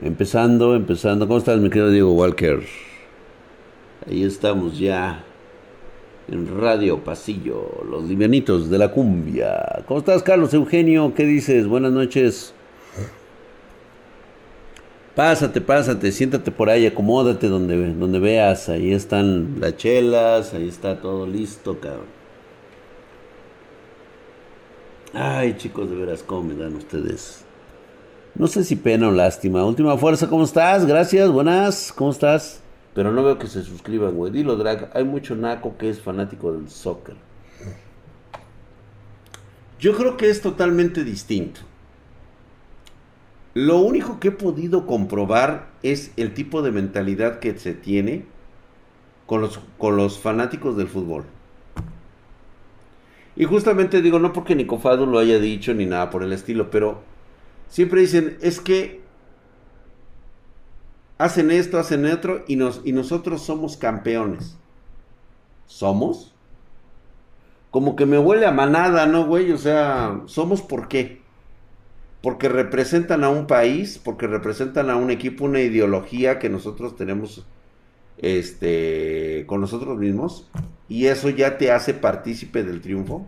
Empezando, empezando. ¿Cómo estás, mi querido Diego Walker? Ahí estamos ya en Radio Pasillo, los livianitos de la cumbia. ¿Cómo estás, Carlos Eugenio? ¿Qué dices? Buenas noches. Pásate, pásate, siéntate por ahí, acomódate donde, donde veas. Ahí están las chelas, ahí está todo listo, cabrón. Ay, chicos, de veras, ¿cómo me dan ustedes? No sé si pena o lástima. Última fuerza, ¿cómo estás? Gracias, buenas, ¿cómo estás? Pero no veo que se suscriban, güey. Dilo, drag. Hay mucho naco que es fanático del soccer. Yo creo que es totalmente distinto. Lo único que he podido comprobar es el tipo de mentalidad que se tiene con los, con los fanáticos del fútbol. Y justamente digo, no porque Nicofado lo haya dicho ni nada por el estilo, pero siempre dicen, es que hacen esto, hacen otro, y, nos, y nosotros somos campeones. ¿Somos? Como que me huele a manada, ¿no, güey? O sea, ¿somos por qué? Porque representan a un país, porque representan a un equipo, una ideología que nosotros tenemos este, con nosotros mismos, y eso ya te hace partícipe del triunfo.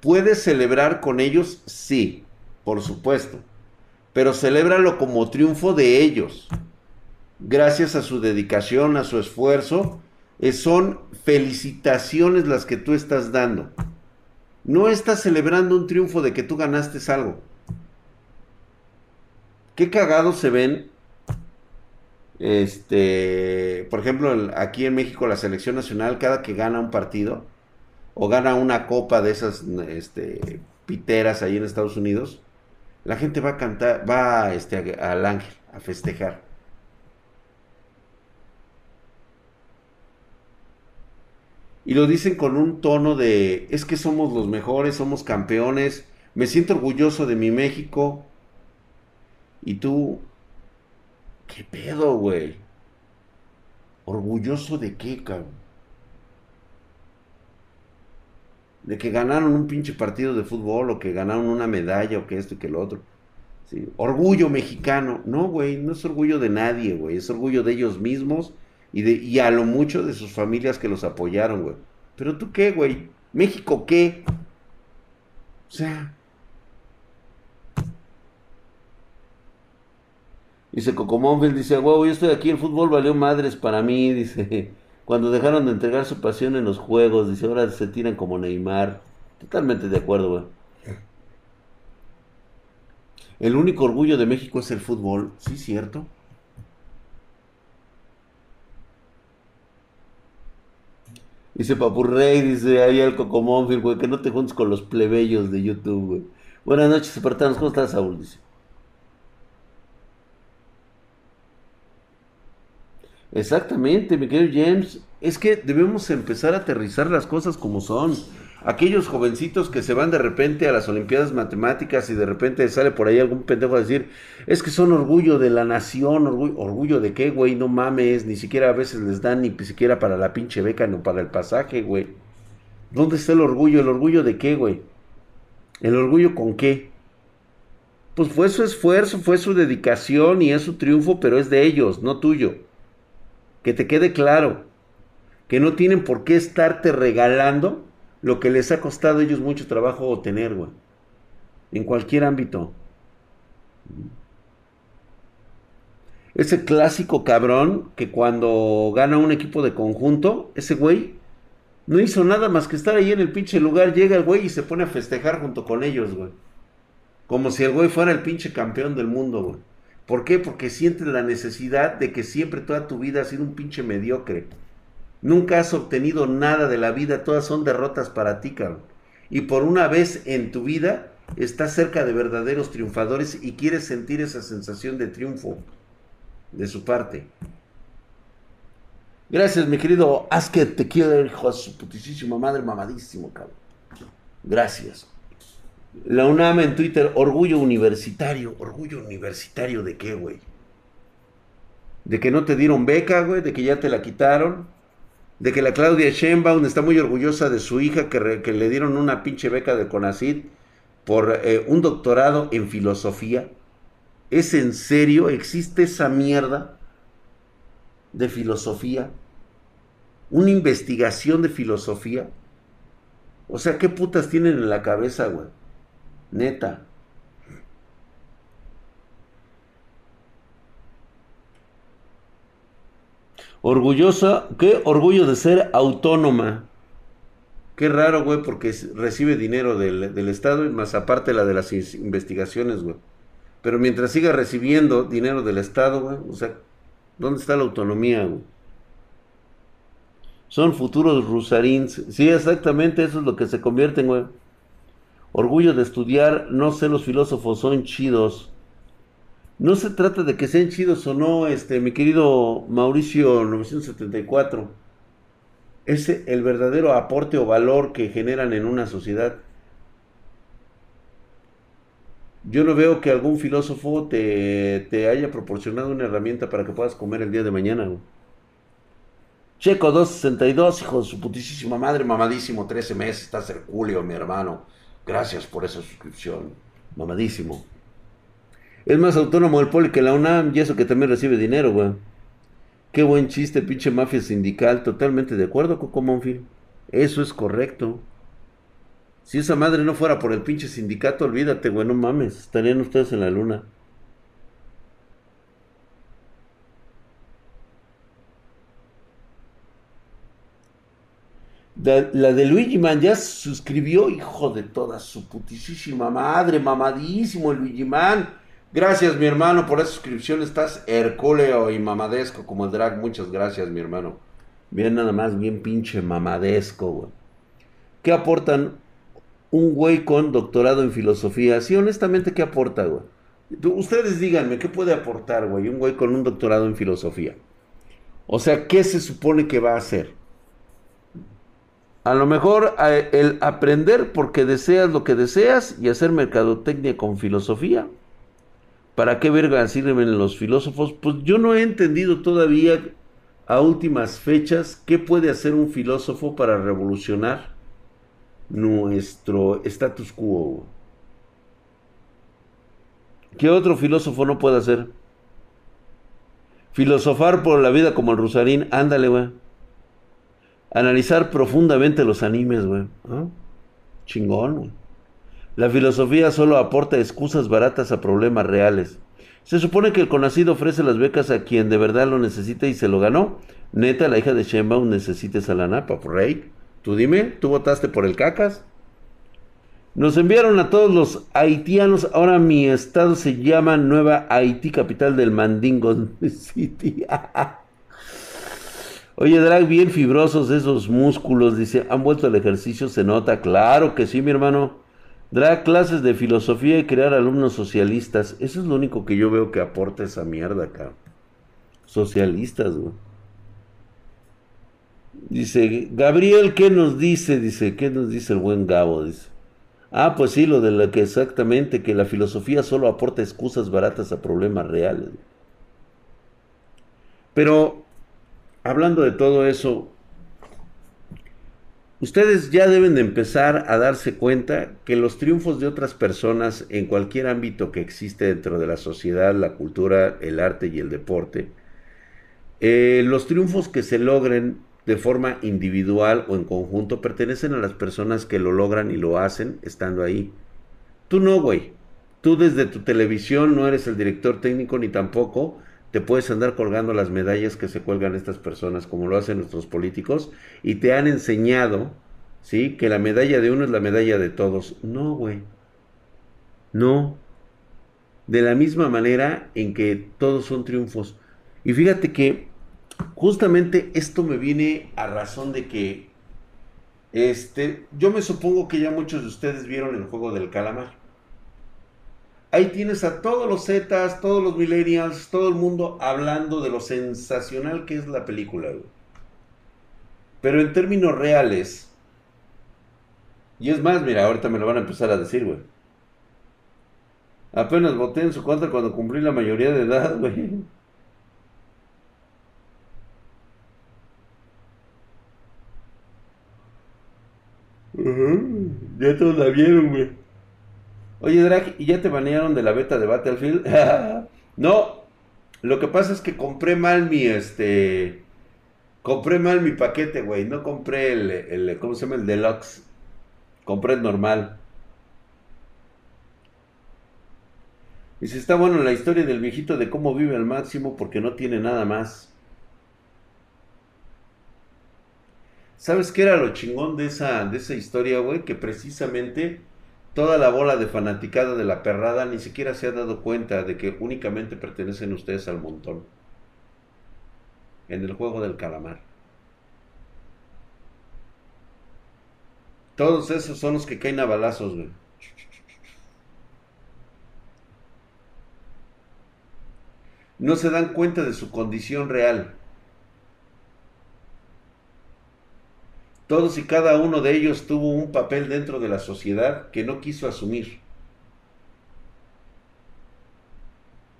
¿Puedes celebrar con ellos? Sí, por supuesto. Pero celébralo como triunfo de ellos. Gracias a su dedicación, a su esfuerzo. Eh, son felicitaciones las que tú estás dando. No estás celebrando un triunfo de que tú ganaste algo. Qué cagados se ven. Este, por ejemplo, aquí en México la selección nacional cada que gana un partido o gana una copa de esas este, piteras ahí en Estados Unidos, la gente va a cantar, va este, al ángel a festejar. Y lo dicen con un tono de, es que somos los mejores, somos campeones, me siento orgulloso de mi México. Y tú, ¿qué pedo, güey? ¿Orgulloso de qué, cabrón? De que ganaron un pinche partido de fútbol o que ganaron una medalla o que esto y que lo otro. ¿sí? Orgullo mexicano. No, güey, no es orgullo de nadie, güey. Es orgullo de ellos mismos y, de, y a lo mucho de sus familias que los apoyaron, güey. Pero tú qué, güey. ¿México qué? O sea... Dice Cocomóvil, dice, wow, yo estoy aquí, el fútbol valió madres para mí, dice. Cuando dejaron de entregar su pasión en los juegos, dice, ahora se tiran como Neymar. Totalmente de acuerdo, güey. El único orgullo de México es el fútbol, sí, cierto. Dice Papurrey, dice ahí el Cocomónfil, güey, que no te juntes con los plebeyos de YouTube, güey. Buenas noches, espartanos, ¿cómo estás, Saúl? Dice. Exactamente, mi querido James. Es que debemos empezar a aterrizar las cosas como son. Aquellos jovencitos que se van de repente a las Olimpiadas Matemáticas y de repente sale por ahí algún pendejo a decir, es que son orgullo de la nación, orgullo, orgullo de qué, güey, no mames, ni siquiera a veces les dan ni siquiera para la pinche beca, ni para el pasaje, güey. ¿Dónde está el orgullo? ¿El orgullo de qué, güey? ¿El orgullo con qué? Pues fue su esfuerzo, fue su dedicación y es su triunfo, pero es de ellos, no tuyo. Que te quede claro que no tienen por qué estarte regalando lo que les ha costado a ellos mucho trabajo obtener, güey. En cualquier ámbito. Ese clásico cabrón que cuando gana un equipo de conjunto, ese güey no hizo nada más que estar ahí en el pinche lugar. Llega el güey y se pone a festejar junto con ellos, güey. Como si el güey fuera el pinche campeón del mundo, güey. ¿Por qué? Porque sientes la necesidad de que siempre toda tu vida has sido un pinche mediocre. Nunca has obtenido nada de la vida, todas son derrotas para ti, cabrón. Y por una vez en tu vida estás cerca de verdaderos triunfadores y quieres sentir esa sensación de triunfo de su parte. Gracias, mi querido que te quiero, hijo de su putísima madre, mamadísimo, cabrón. Gracias. La UNAM en Twitter, orgullo universitario. ¿Orgullo universitario de qué, güey? De que no te dieron beca, güey, de que ya te la quitaron. De que la Claudia Sheinbaum está muy orgullosa de su hija que, le dieron una pinche beca de CONACID. por eh, un doctorado en filosofía. ¿Es en serio? ¿Existe esa mierda de filosofía? ¿Una investigación de filosofía? O sea, ¿qué putas tienen en la cabeza, güey? Neta. Orgullosa, qué orgullo de ser autónoma. Qué raro, güey, porque recibe dinero del, del Estado y más aparte la de las investigaciones, güey. Pero mientras siga recibiendo dinero del Estado, güey, o sea, ¿dónde está la autonomía, güey? Son futuros rusarins. Sí, exactamente, eso es lo que se convierten, güey. Orgullo de estudiar, no sé, los filósofos son chidos. No se trata de que sean chidos o no, este, mi querido Mauricio 974. Es el verdadero aporte o valor que generan en una sociedad. Yo no veo que algún filósofo te, te haya proporcionado una herramienta para que puedas comer el día de mañana. Güey. Checo 262, hijo de su putísima madre, mamadísimo, 13 meses, estás Julio, mi hermano. Gracias por esa suscripción, mamadísimo. Es más autónomo el poli que la UNAM y eso que también recibe dinero, güey. Qué buen chiste, pinche mafia sindical. Totalmente de acuerdo, Coco Monfil. Eso es correcto. Si esa madre no fuera por el pinche sindicato, olvídate, güey, no mames. Estarían ustedes en la luna. La, de Luigi Man ya suscribió, hijo de toda su putísima madre, mamadísimo Luigi Man. Gracias, mi hermano, por esa suscripción. Estás hercúleo y mamadesco como el drag. Muchas gracias, mi hermano. Bien, nada más, bien pinche mamadesco, güey. ¿Qué aportan un güey con doctorado en filosofía? Sí, honestamente, ¿qué aporta, güey? Ustedes díganme, ¿qué puede aportar, güey? Un güey con un doctorado en filosofía. O sea, ¿qué se supone que va a hacer? A lo mejor el aprender porque deseas lo que deseas y hacer mercadotecnia con filosofía. ¿Para qué verga sirven los filósofos? Pues yo no he entendido todavía a últimas fechas qué puede hacer un filósofo para revolucionar nuestro status quo. ¿Qué otro filósofo no puede hacer? Filosofar por la vida como el Rusarín, ándale, güey. Analizar profundamente los animes, güey. Chingón, güey. La filosofía solo aporta excusas baratas a problemas reales. Se supone que el Conacid ofrece las becas a quien de verdad lo necesita y se lo ganó. Neta, la hija de Shenbaum necesita esa lana, por rey. Tú dime, ¿tú votaste por el cacas? Nos enviaron a todos los haitianos. Ahora mi estado se llama Nueva Haití, capital del Mandingo City. Oye, Drag, bien fibrosos esos músculos, dice, ¿han vuelto al ejercicio? ¿Se nota? Claro que sí, mi hermano. Drag, clases de filosofía y crear alumnos socialistas. Eso es lo único que yo veo que aporta esa mierda acá. Socialistas, güey. Dice, Gabriel, ¿qué nos dice? Dice, ¿qué nos dice el buen Gabo? Dice. Ah, pues sí, lo de lo que exactamente, que la filosofía solo aporta excusas baratas a problemas reales. Pero hablando de todo eso, ustedes ya deben de empezar a darse cuenta que los triunfos de otras personas en cualquier ámbito que existe dentro de la sociedad, la cultura, el arte y el deporte, eh, los triunfos que se logren de forma individual o en conjunto pertenecen a las personas que lo logran y lo hacen estando ahí. Tú no, güey. Tú desde tu televisión no eres el director técnico ni tampoco te puedes andar colgando las medallas que se cuelgan estas personas, como lo hacen nuestros políticos, y te han enseñado, ¿sí? Que la medalla de uno es la medalla de todos. No, güey. No. De la misma manera en que todos son triunfos. Y fíjate que justamente esto me viene a razón de que, este, yo me supongo que ya muchos de ustedes vieron el juego del calamar. Ahí tienes a todos los Zetas, todos los millennials, todo el mundo hablando de lo sensacional que es la película, Pero en términos reales, y es más, mira, ahorita me lo van a empezar a decir, güey. Apenas voté en su contra cuando cumplí la mayoría de edad, güey. Ya todos la vieron, güey. Oye, Drag, ¿y ya te banearon de la beta de Battlefield? no, lo que pasa es que compré mal mi, este... Compré mal mi paquete, güey. No compré el, el, ¿cómo se llama? El deluxe. Compré el normal. Y si está bueno la historia del viejito de cómo vive al máximo porque no tiene nada más. ¿Sabes qué era lo chingón de esa, de esa historia, güey? Que precisamente toda la bola de fanaticada de la perrada ni siquiera se ha dado cuenta de que únicamente pertenecen ustedes al montón. En el juego del calamar. Todos esos son los que caen a balazos, güey. no se dan cuenta de su condición real. Todos y cada uno de ellos tuvo un papel dentro de la sociedad que no quiso asumir.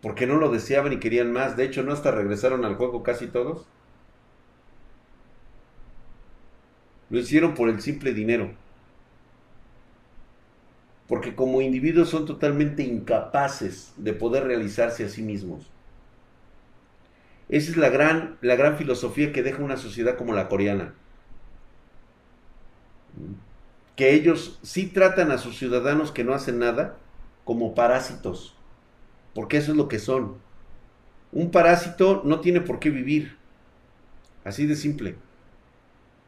Porque no lo deseaban y querían más. De hecho, no hasta regresaron al juego casi todos. Lo hicieron por el simple dinero. Porque como individuos son totalmente incapaces de poder realizarse a sí mismos. Esa es la gran, la gran filosofía que deja una sociedad como la coreana. Que ellos sí tratan a sus ciudadanos que no hacen nada como parásitos. Porque eso es lo que son. Un parásito no tiene por qué vivir. Así de simple.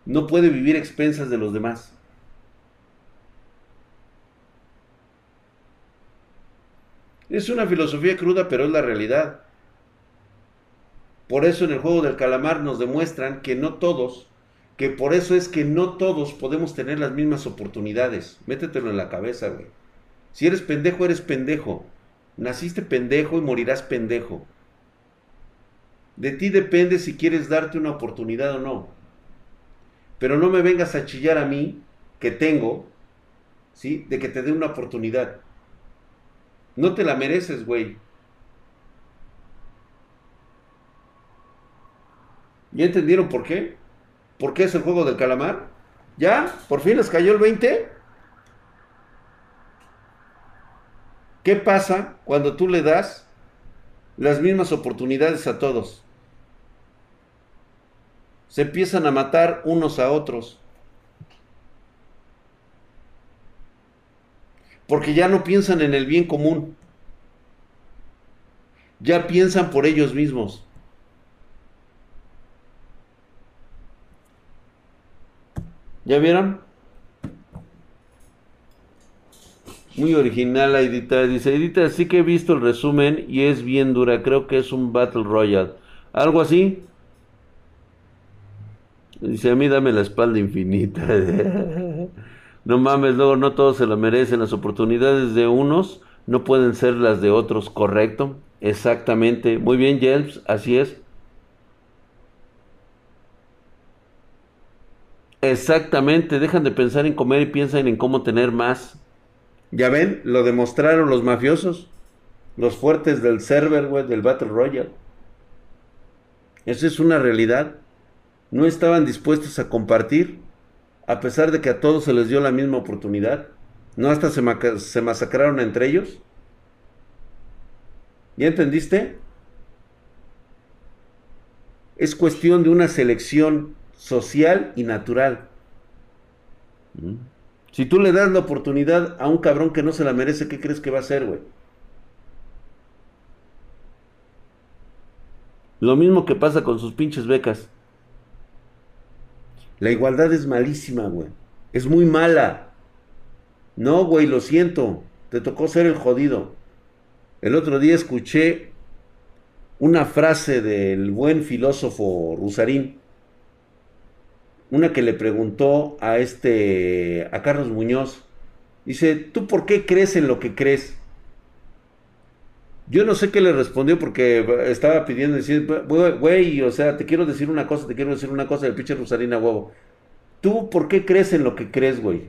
No puede vivir a expensas de los demás. Es una filosofía cruda, pero es la realidad. Por eso en el juego del calamar nos demuestran que no todos, que por eso es que no todos podemos tener las mismas oportunidades. Métetelo en la cabeza, güey. Si eres pendejo, eres pendejo. Naciste pendejo y morirás pendejo. De ti depende si quieres darte una oportunidad o no. Pero no me vengas a chillar a mí, que tengo, ¿sí? De que te dé una oportunidad. No te la mereces, güey. ¿Ya entendieron por qué? ¿Por qué es el juego del calamar? ¿Ya? ¿Por fin les cayó el 20? ¿Qué pasa cuando tú le das las mismas oportunidades a todos? Se empiezan a matar unos a otros. Porque ya no piensan en el bien común. Ya piensan por ellos mismos. ¿Ya vieron? Muy original Edita. Dice, Edita, sí que he visto el resumen y es bien dura. Creo que es un Battle Royale. ¿Algo así? Dice, a mí dame la espalda infinita. no mames, luego no todos se lo merecen. Las oportunidades de unos no pueden ser las de otros, ¿correcto? Exactamente. Muy bien, James, así es. Exactamente, dejan de pensar en comer y piensan en cómo tener más. Ya ven, lo demostraron los mafiosos, los fuertes del server, güey, del Battle Royale. Esa es una realidad. No estaban dispuestos a compartir, a pesar de que a todos se les dio la misma oportunidad. No hasta se, se masacraron entre ellos. ¿Ya entendiste? Es cuestión de una selección social y natural. Mm. Si tú le das la oportunidad a un cabrón que no se la merece, ¿qué crees que va a hacer, güey? Lo mismo que pasa con sus pinches becas. La igualdad es malísima, güey. Es muy mala. No, güey, lo siento. Te tocó ser el jodido. El otro día escuché una frase del buen filósofo Rusarín una que le preguntó a este, a Carlos Muñoz, dice, ¿tú por qué crees en lo que crees? Yo no sé qué le respondió porque estaba pidiendo decir, güey, o sea, te quiero decir una cosa, te quiero decir una cosa del pinche Rosarina huevo. ¿Tú por qué crees en lo que crees, güey?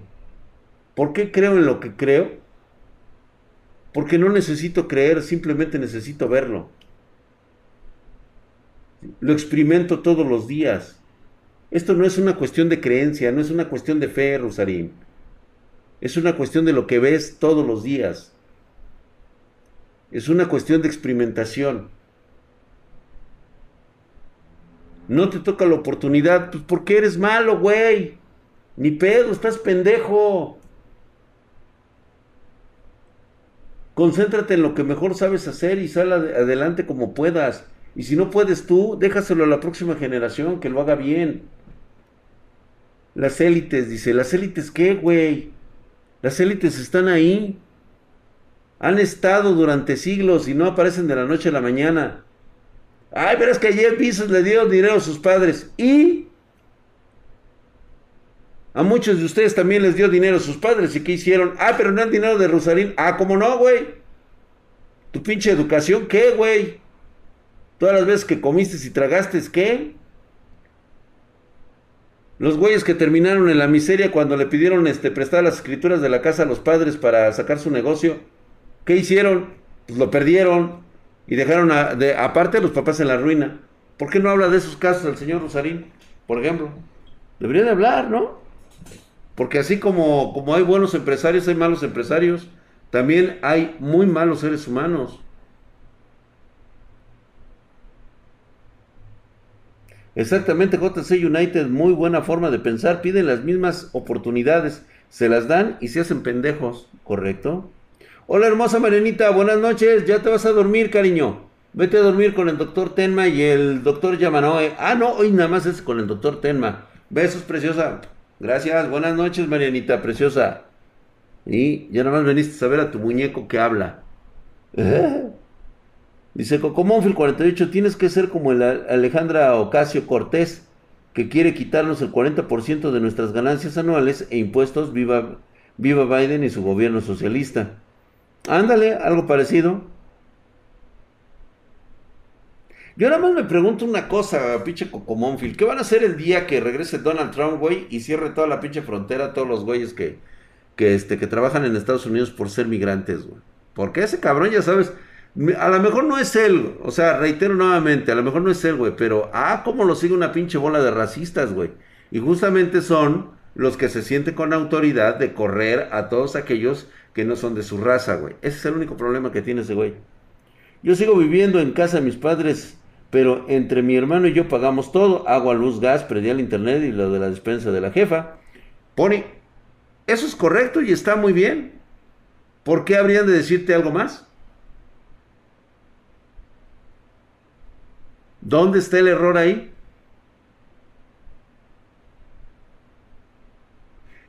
¿Por qué creo en lo que creo? Porque no necesito creer, simplemente necesito verlo. Lo experimento todos los días. Esto no es una cuestión de creencia, no es una cuestión de fe, Rosarín. Es una cuestión de lo que ves todos los días. Es una cuestión de experimentación. No te toca la oportunidad, pues porque eres malo, güey. Ni pedo, estás pendejo. Concéntrate en lo que mejor sabes hacer y sal adelante como puedas. Y si no puedes tú, déjaselo a la próxima generación que lo haga bien. Las élites, dice, ¿las élites qué, güey? Las élites están ahí. Han estado durante siglos y no aparecen de la noche a la mañana. Ay, verás que ayer Bezos le dio dinero a sus padres. ¿Y? A muchos de ustedes también les dio dinero a sus padres. ¿Y qué hicieron? Ah, pero no el dinero de Rosarín. Ah, ¿cómo no, güey? Tu pinche educación, ¿qué, güey? Todas las veces que comiste y tragaste, ¿qué? Los güeyes que terminaron en la miseria cuando le pidieron este, prestar las escrituras de la casa a los padres para sacar su negocio. ¿Qué hicieron? Pues lo perdieron y dejaron a, de, aparte a los papás en la ruina. ¿Por qué no habla de esos casos el señor Rosarín, por ejemplo? Debería de hablar, ¿no? Porque así como, como hay buenos empresarios, hay malos empresarios, también hay muy malos seres humanos. Exactamente, JC United, muy buena forma de pensar, piden las mismas oportunidades, se las dan y se hacen pendejos, ¿correcto? Hola hermosa Marianita, buenas noches, ya te vas a dormir, cariño. Vete a dormir con el doctor Tenma y el doctor Yamanoe. Ah, no, hoy nada más es con el doctor Tenma. Besos, preciosa. Gracias, buenas noches, Marianita, preciosa. Y ya nada más veniste a ver a tu muñeco que habla. ¿Eh? Dice Cocomónfil 48, tienes que ser como el Alejandra Ocasio Cortés, que quiere quitarnos el 40% de nuestras ganancias anuales e impuestos, viva, viva Biden y su gobierno socialista. Ándale, algo parecido. Yo nada más me pregunto una cosa, pinche Cocomónfil. ¿Qué van a hacer el día que regrese Donald Trump, güey, y cierre toda la pinche frontera todos los güeyes que, que, este, que trabajan en Estados Unidos por ser migrantes, güey? Porque ese cabrón, ya sabes, a lo mejor no es él, o sea, reitero nuevamente, a lo mejor no es él, güey, pero ah, cómo lo sigue una pinche bola de racistas, güey. Y justamente son los que se sienten con autoridad de correr a todos aquellos que no son de su raza, güey. Ese es el único problema que tiene ese güey. Yo sigo viviendo en casa de mis padres, pero entre mi hermano y yo pagamos todo, agua, luz, gas, predial, internet y lo de la despensa de la jefa. Pone, eso es correcto y está muy bien. ¿Por qué habrían de decirte algo más? ¿Dónde está el error ahí?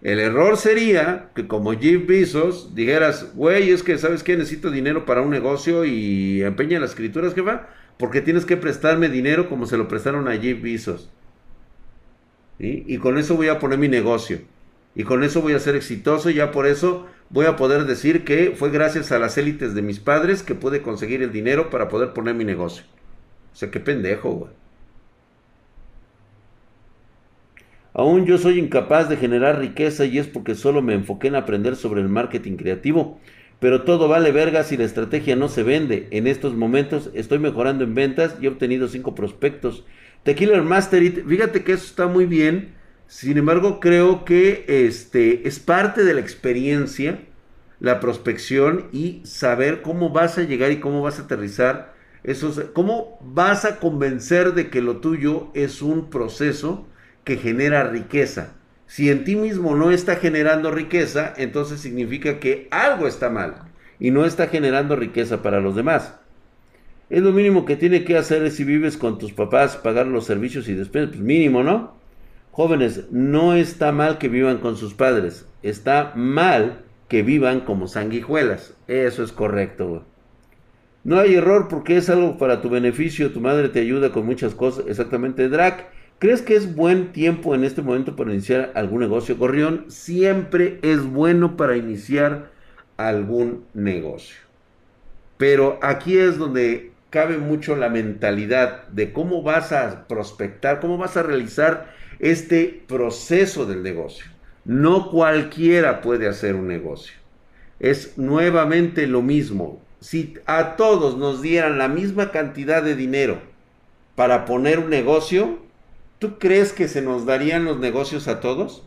El error sería que como Jeff Bezos dijeras, güey, es que sabes que necesito dinero para un negocio y empeña las escrituras, jefa, porque tienes que prestarme dinero como se lo prestaron a Jeff Bezos. Y con eso voy a poner mi negocio. Y con eso voy a ser exitoso y ya por eso voy a poder decir que fue gracias a las élites de mis padres que pude conseguir el dinero para poder poner mi negocio. O sea, qué pendejo, güey. Aún yo soy incapaz de generar riqueza y es porque solo me enfoqué en aprender sobre el marketing creativo. Pero todo vale verga si la estrategia no se vende. En estos momentos estoy mejorando en ventas y he obtenido cinco prospectos. Tequila Master It, fíjate que eso está muy bien. Sin embargo, creo que este es parte de la experiencia, la prospección y saber cómo vas a llegar y cómo vas a aterrizar ¿Cómo vas a convencer de que lo tuyo es un proceso que genera riqueza? Si en ti mismo no está generando riqueza, entonces significa que algo está mal y no está generando riqueza para los demás. Es lo mínimo que tiene que hacer si vives con tus papás, pagar los servicios y despensas, pues mínimo, ¿no? Jóvenes, no está mal que vivan con sus padres, está mal que vivan como sanguijuelas. Eso es correcto, güey. No hay error porque es algo para tu beneficio, tu madre te ayuda con muchas cosas. Exactamente, Drac. ¿Crees que es buen tiempo en este momento para iniciar algún negocio? Gorrión, siempre es bueno para iniciar algún negocio. Pero aquí es donde cabe mucho la mentalidad de cómo vas a prospectar, cómo vas a realizar este proceso del negocio. No cualquiera puede hacer un negocio. Es nuevamente lo mismo si a todos nos dieran la misma cantidad de dinero para poner un negocio, ¿tú crees que se nos darían los negocios a todos?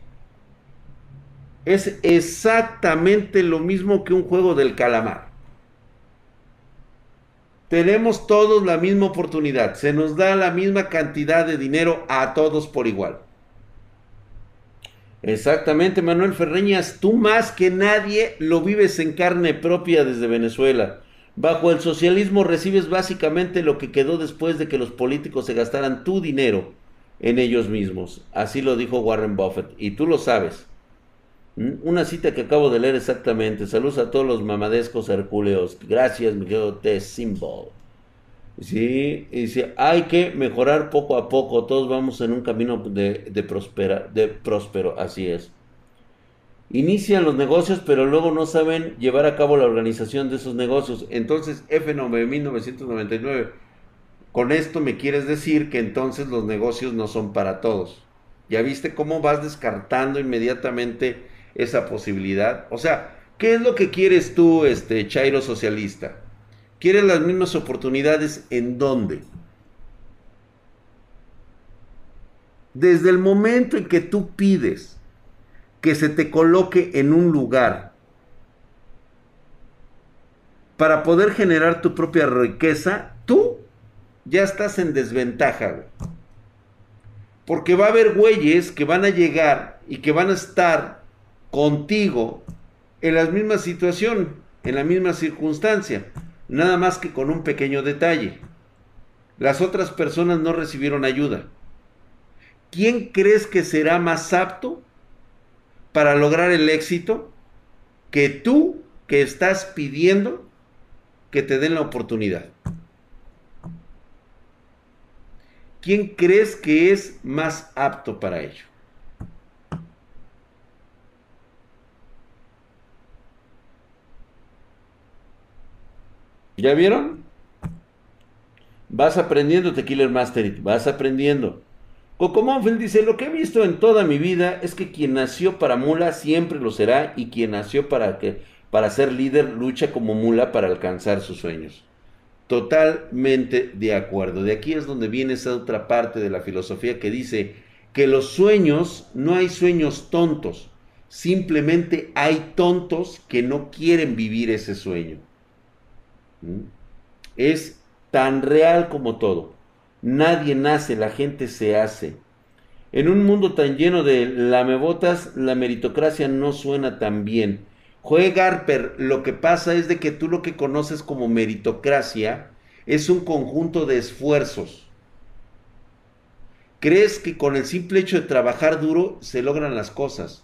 Es exactamente lo mismo que un juego del calamar. Tenemos todos la misma oportunidad. Se nos da la misma cantidad de dinero a todos por igual. Exactamente, Manuel Ferreñas. Tú más que nadie lo vives en carne propia desde Venezuela. Bajo el socialismo recibes básicamente lo que quedó después de que los políticos se gastaran tu dinero en ellos mismos. Así lo dijo Warren Buffett. Y tú lo sabes. ¿Mm? Una cita que acabo de leer exactamente. Saludos a todos los mamadescos hercúleos. Gracias, mi querido T. Symbol. Sí, y dice, hay que mejorar poco a poco. Todos vamos en un camino de, de, de próspero. Así es. Inician los negocios, pero luego no saben llevar a cabo la organización de esos negocios. Entonces, F9 1999. Con esto me quieres decir que entonces los negocios no son para todos. ¿Ya viste cómo vas descartando inmediatamente esa posibilidad. O sea, ¿qué es lo que quieres tú, este Chairo socialista? ¿Quieres las mismas oportunidades en dónde? Desde el momento en que tú pides que se te coloque en un lugar para poder generar tu propia riqueza, tú ya estás en desventaja. Porque va a haber güeyes que van a llegar y que van a estar contigo en la misma situación, en la misma circunstancia, nada más que con un pequeño detalle. Las otras personas no recibieron ayuda. ¿Quién crees que será más apto para lograr el éxito que tú que estás pidiendo que te den la oportunidad? ¿Quién crees que es más apto para ello? ¿Ya vieron? Vas aprendiendo, Tequila Master, vas aprendiendo. Coco Monfield dice, lo que he visto en toda mi vida es que quien nació para mula siempre lo será y quien nació para, que, para ser líder lucha como mula para alcanzar sus sueños. Totalmente de acuerdo. De aquí es donde viene esa otra parte de la filosofía que dice que los sueños, no hay sueños tontos, simplemente hay tontos que no quieren vivir ese sueño. Es tan real como todo. Nadie nace, la gente se hace. En un mundo tan lleno de lamebotas, la meritocracia no suena tan bien. Joe Garper, lo que pasa es de que tú lo que conoces como meritocracia es un conjunto de esfuerzos. ¿Crees que con el simple hecho de trabajar duro se logran las cosas?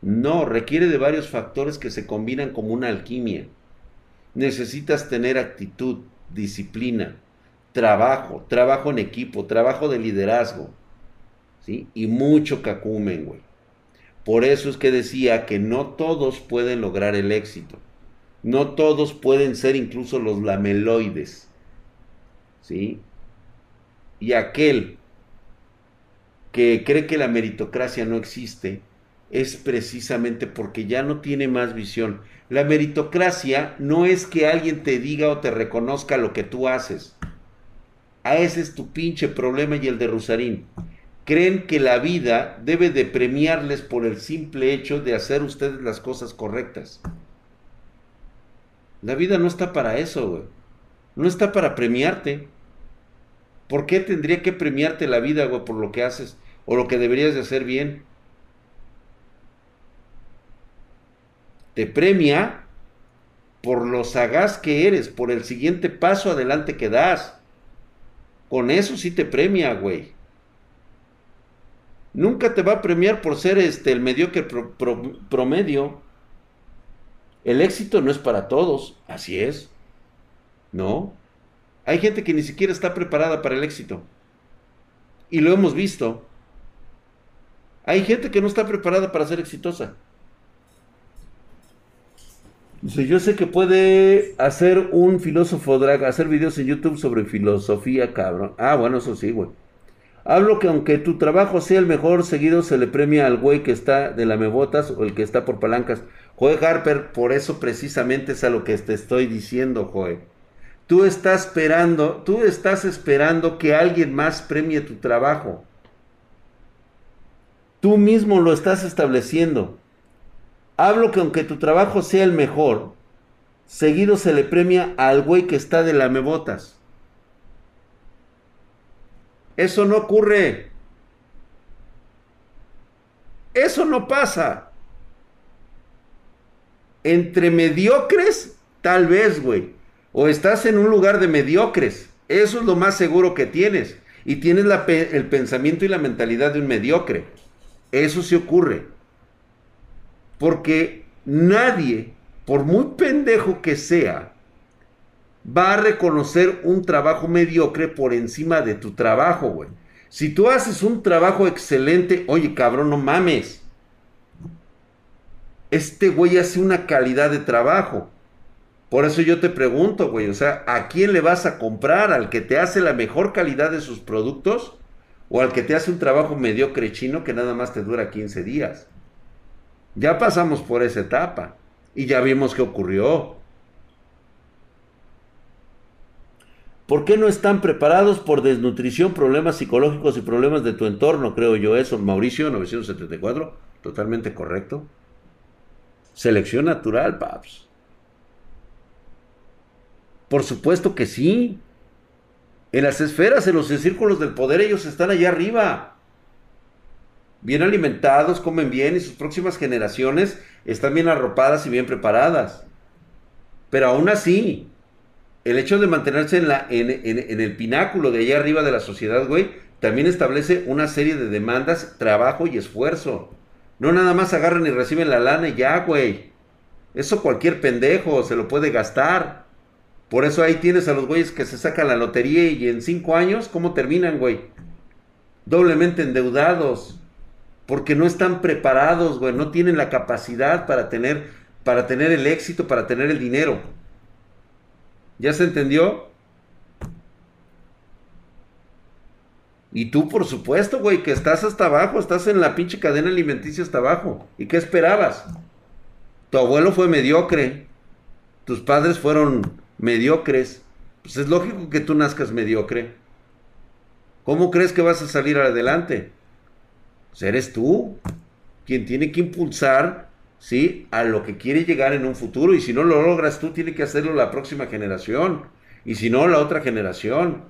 No, requiere de varios factores que se combinan como una alquimia necesitas tener actitud, disciplina, trabajo, trabajo en equipo, trabajo de liderazgo, ¿sí? Y mucho cacumen, güey. Por eso es que decía que no todos pueden lograr el éxito. No todos pueden ser incluso los lameloides. ¿Sí? Y aquel que cree que la meritocracia no existe es precisamente porque ya no tiene más visión. La meritocracia no es que alguien te diga o te reconozca lo que tú haces. A ese es tu pinche problema y el de Rusarín. Creen que la vida debe de premiarles por el simple hecho de hacer ustedes las cosas correctas. La vida no está para eso, güey. No está para premiarte. ¿Por qué tendría que premiarte la vida, güey, por lo que haces o lo que deberías de hacer bien? Te premia por lo sagaz que eres, por el siguiente paso adelante que das. Con eso sí te premia, güey. Nunca te va a premiar por ser este el mediocre promedio. El éxito no es para todos, así es. No. Hay gente que ni siquiera está preparada para el éxito. Y lo hemos visto. Hay gente que no está preparada para ser exitosa. Dice, yo sé que puede hacer un filósofo drag, hacer videos en YouTube sobre filosofía, cabrón. Ah, bueno, eso sí, güey. Hablo que aunque tu trabajo sea el mejor, seguido se le premia al güey que está de la mebotas o el que está por palancas. Joe Harper, por eso precisamente es a lo que te estoy diciendo, Joe. Tú estás esperando, tú estás esperando que alguien más premie tu trabajo. Tú mismo lo estás estableciendo. Hablo que aunque tu trabajo sea el mejor, seguido se le premia al güey que está de lamebotas. Eso no ocurre. Eso no pasa. Entre mediocres, tal vez, güey. O estás en un lugar de mediocres. Eso es lo más seguro que tienes. Y tienes el pensamiento y la mentalidad de un mediocre. Eso sí ocurre. Porque nadie, por muy pendejo que sea, va a reconocer un trabajo mediocre por encima de tu trabajo, güey. Si tú haces un trabajo excelente, oye, cabrón, no mames. Este güey hace una calidad de trabajo. Por eso yo te pregunto, güey, o sea, ¿a quién le vas a comprar? ¿Al que te hace la mejor calidad de sus productos? ¿O al que te hace un trabajo mediocre chino que nada más te dura 15 días? Ya pasamos por esa etapa y ya vimos qué ocurrió. ¿Por qué no están preparados por desnutrición, problemas psicológicos y problemas de tu entorno? Creo yo eso. Mauricio 974, totalmente correcto. Selección natural, paps. Por supuesto que sí. En las esferas, en los círculos del poder, ellos están allá arriba. Bien alimentados, comen bien y sus próximas generaciones están bien arropadas y bien preparadas. Pero aún así, el hecho de mantenerse en, el pináculo de allá arriba de la sociedad, güey, también establece una serie de demandas, trabajo y esfuerzo. No nada más agarran y reciben la lana y ya, güey. Eso cualquier pendejo se lo puede gastar. Por eso ahí tienes a los güeyes que se sacan la lotería y en cinco años, ¿cómo terminan, güey? Doblemente endeudados. Porque no están preparados, güey. No tienen la capacidad para tener, para tener el éxito, para tener el dinero. ¿Ya se entendió? Y tú, por supuesto, güey, que estás hasta abajo, estás en la pinche cadena alimenticia hasta abajo. ¿Y qué esperabas? Tu abuelo fue mediocre. Tus padres fueron mediocres. Pues es lógico que tú nazcas mediocre. ¿Cómo crees que vas a salir adelante? Pues eres tú quien tiene que impulsar, ¿sí? A lo que quiere llegar en un futuro. Y si no lo logras tú, tiene que hacerlo la próxima generación. Y si no, la otra generación.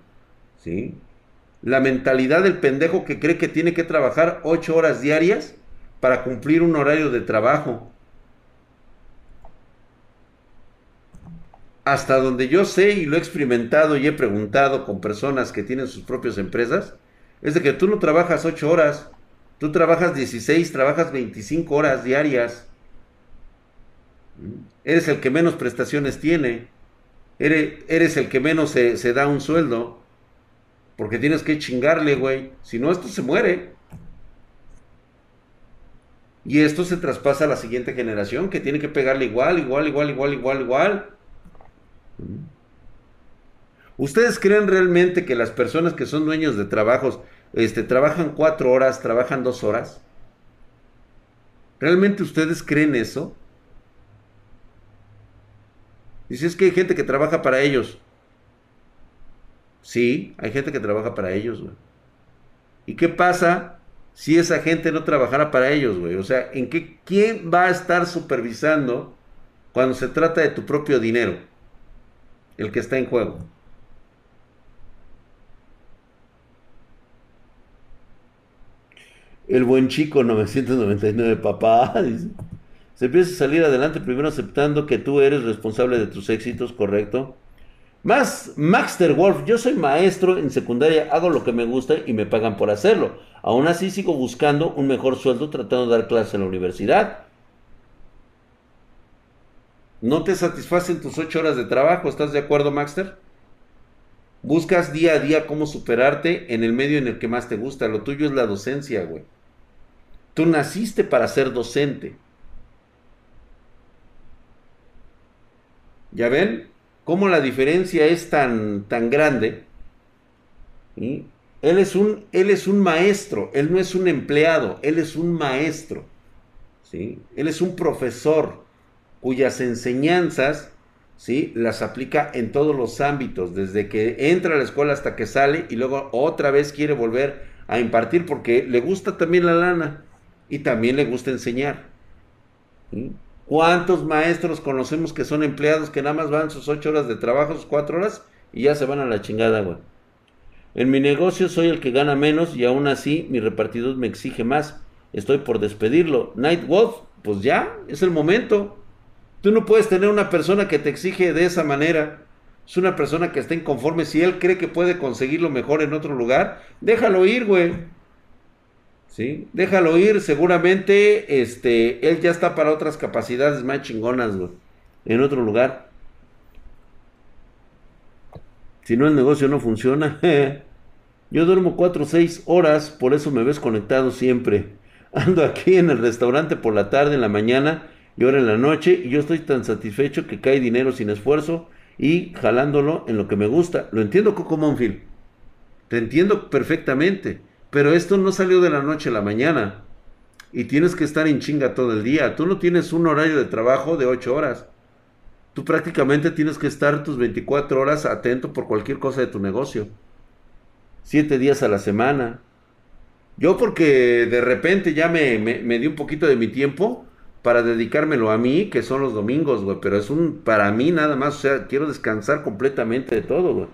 ¿Sí? la mentalidad del pendejo que cree que tiene que trabajar ocho horas diarias para cumplir un horario de trabajo. Hasta donde yo sé y lo he experimentado y he preguntado con personas que tienen sus propias empresas, es de que tú no trabajas ocho horas, tú trabajas 16, trabajas 25 horas diarias. Eres el que menos prestaciones tiene, eres, eres el que menos se, se da un sueldo. Porque tienes que chingarle, güey. Si no, esto se muere. Y esto se traspasa a la siguiente generación que tiene que pegarle igual, igual, igual, igual, igual, igual. ¿Ustedes creen realmente que las personas que son dueños de trabajos, este, trabajan cuatro horas, trabajan dos horas? ¿Realmente ustedes creen eso? Dice, es que hay gente que trabaja para ellos. Sí, hay gente que trabaja para ellos, güey. ¿Y qué pasa si esa gente no trabajara para ellos, güey? O sea, ¿en qué, quién va a estar supervisando cuando se trata de tu propio dinero? El que está en juego. El buen chico 999, papá, dice. Se empieza a salir adelante primero aceptando que tú eres responsable de tus éxitos, correcto. Más Maxter Wolf, yo soy maestro en secundaria, hago lo que me gusta y me pagan por hacerlo. Aún así sigo buscando un mejor sueldo tratando de dar clases en la universidad. ¿No te satisfacen tus ocho horas de trabajo? ¿Estás de acuerdo, Maxter? Buscas día a día cómo superarte en el medio en el que más te gusta. Lo tuyo es la docencia, güey. Tú naciste para ser docente. ¿Ya ven? cómo la diferencia es tan, tan grande. Él, es un, él es un maestro, él no es un empleado, él es un maestro. ¿sí? Él es un profesor cuyas enseñanzas ¿sí? las aplica en todos los ámbitos, desde que entra a la escuela hasta que sale y luego otra vez quiere volver a impartir porque le gusta también la lana y también le gusta enseñar. ¿Cuántos maestros conocemos que son empleados que nada más van sus ocho horas de trabajo, sus cuatro horas y ya se van a la chingada, güey? En mi negocio soy el que gana menos y aún así mi repartidor me exige más. Estoy por despedirlo. Night Wolf, pues ya, es el momento. Tú no puedes tener una persona que te exige de esa manera. Es una persona que está inconforme. Si él cree que puede conseguirlo mejor en otro lugar, déjalo ir, güey. ¿Sí? Déjalo ir. Seguramente este, él ya está para otras capacidades más chingonas, güey. En otro lugar. Si no, el negocio no funciona. Yo duermo 4 o 6 horas, por eso me ves conectado siempre. Ando aquí en el restaurante por la tarde, en la mañana y ahora en la noche, y yo estoy tan satisfecho que cae dinero sin esfuerzo y jalándolo en lo que me gusta. Lo entiendo, Coco Monfield. Te entiendo perfectamente. Pero esto no salió de la noche a la mañana. Y tienes que estar en chinga todo el día. Tú no tienes un horario de trabajo de 8 horas. Tú prácticamente tienes que estar tus 24 horas atento por cualquier cosa de tu negocio. Siete días a la semana. Yo porque de repente ya me, me, di un poquito de mi tiempo para dedicármelo a mí, que son los domingos, güey. Pero es un, para mí nada más, o sea, quiero descansar completamente de todo, güey.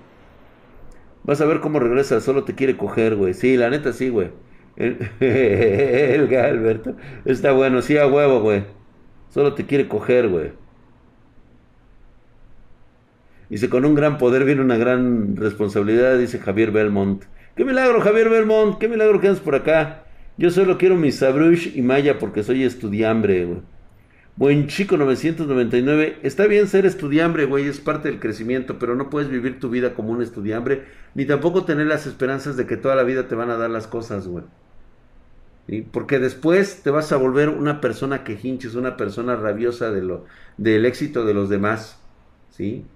Vas a ver cómo regresa, solo te quiere coger, güey. Sí, la neta sí, güey. El, el Galberto. Está bueno, sí, a huevo, güey. Solo te quiere coger, güey. Dice, con un gran poder viene una gran responsabilidad, dice Javier Belmont. ¡Qué milagro, Javier Belmont! ¡Qué milagro que andas por acá! Yo solo quiero mi Sabrush y Maya porque soy estudiambre, güey. Buen chico 999. Está bien ser estudiambre, güey, es parte del crecimiento, pero no puedes vivir tu vida como un estudiambre, ni tampoco tener las esperanzas de que toda la vida te van a dar las cosas, güey. Porque después te vas a volver una persona que hinches, una persona rabiosa de lo, del éxito de los demás, ¿sí?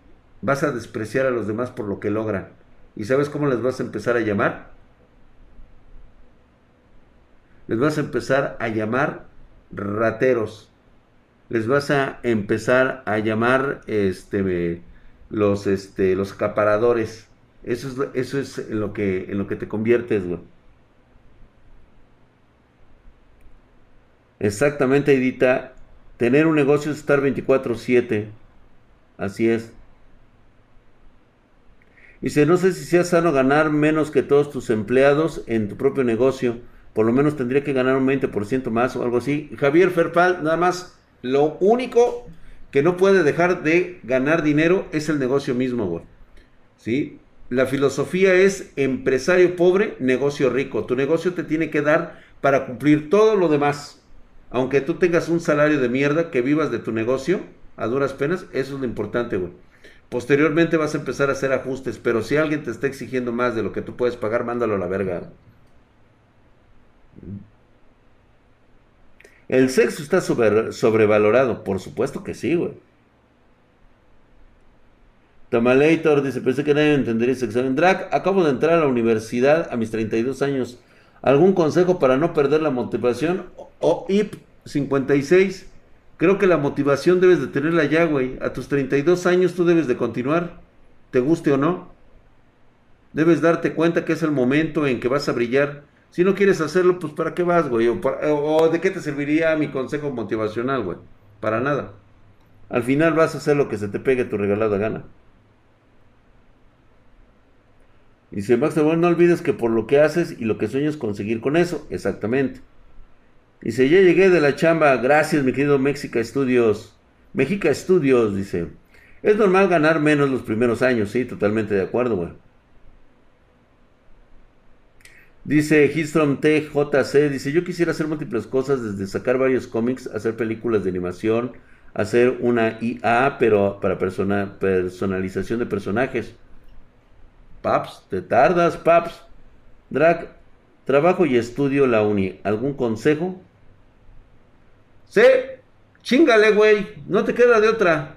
Vas a despreciar a los demás por lo que logran. ¿Y sabes cómo les vas a empezar a llamar? Les vas a empezar a llamar rateros. Les vas a empezar a llamar este los este los acaparadores. Eso es, eso es en lo que en lo que te conviertes, güey. Exactamente, Edita. Tener un negocio es estar 24/7. Así es. Dice, no sé si sea sano ganar menos que todos tus empleados en tu propio negocio. Por lo menos tendría que ganar un 20% más o algo así. Javier Ferpal, nada más, lo único que no puede dejar de ganar dinero es el negocio mismo, güey. ¿Sí? La filosofía es empresario pobre, negocio rico. Tu negocio te tiene que dar para cumplir todo lo demás. Aunque tú tengas un salario de mierda, que vivas de tu negocio a duras penas, eso es lo importante, güey. Posteriormente vas a empezar a hacer ajustes, pero si alguien te está exigiendo más de lo que tú puedes pagar, mándalo a la verga. El sexo está sobrevalorado, por supuesto que sí, güey. Tamalator dice, pensé que nadie entendería ese examen. Drag, acabo de entrar a la universidad a mis 32 años. ¿Algún consejo para no perder la motivación? O IP 56. Creo que la motivación debes de tenerla ya, güey. A tus 32 años tú debes de continuar, te guste o no. Debes darte cuenta que es el momento en que vas a brillar. Si no quieres hacerlo, pues ¿para qué vas, güey? O, de qué te serviría mi consejo motivacional, güey? Para nada. Al final vas a hacer lo que se te pegue tu regalada gana. Y dice Max, bueno, no olvides que por lo que haces y lo que sueñas conseguir con eso, exactamente. Dice, ya llegué de la chamba, gracias mi querido México Studios. México Studios, dice. Es normal ganar menos los primeros años, sí, totalmente de acuerdo, güey. Dice Histrom TJC, dice, yo quisiera hacer múltiples cosas, desde sacar varios cómics, hacer películas de animación, hacer una IA, pero para personalización de personajes. Paps, te tardas, Paps. Drag, trabajo y estudio la uni. ¿Algún consejo? Sí, chingale, güey. No te queda de otra.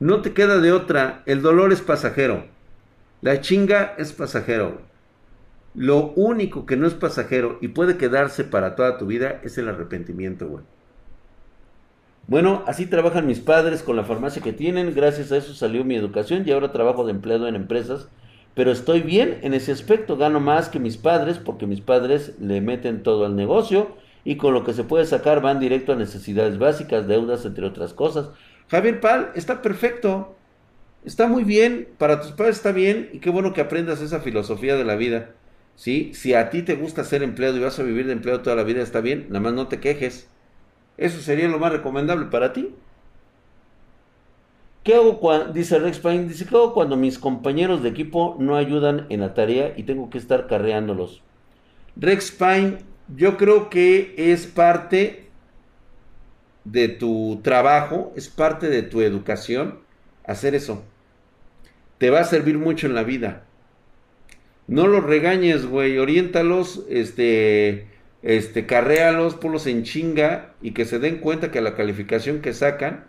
No te queda de otra. El dolor es pasajero. La chinga es pasajero. Lo único que no es pasajero y puede quedarse para toda tu vida es el arrepentimiento, güey. Bueno, así trabajan mis padres con la farmacia que tienen. Gracias a eso salió mi educación y ahora trabajo de empleado en empresas. Pero estoy bien en ese aspecto. Gano más que mis padres porque mis padres le meten todo al negocio y con lo que se puede sacar van directo a necesidades básicas, deudas, entre otras cosas. Javier Pal, está perfecto. Está muy bien, para tus padres está bien y qué bueno que aprendas esa filosofía de la vida. ¿Sí? Si a ti te gusta ser empleado y vas a vivir de empleo toda la vida, está bien, nada más no te quejes. Eso sería lo más recomendable para ti. ¿Qué hago cuando, dice Rex Pine, dice, ¿qué hago cuando mis compañeros de equipo no ayudan en la tarea y tengo que estar carreándolos? Rex Pine, yo creo que es parte de tu trabajo, es parte de tu educación hacer eso te va a servir mucho en la vida. No los regañes, güey, oriéntalos, este, este, carréalos, ponlos en chinga y que se den cuenta que la calificación que sacan,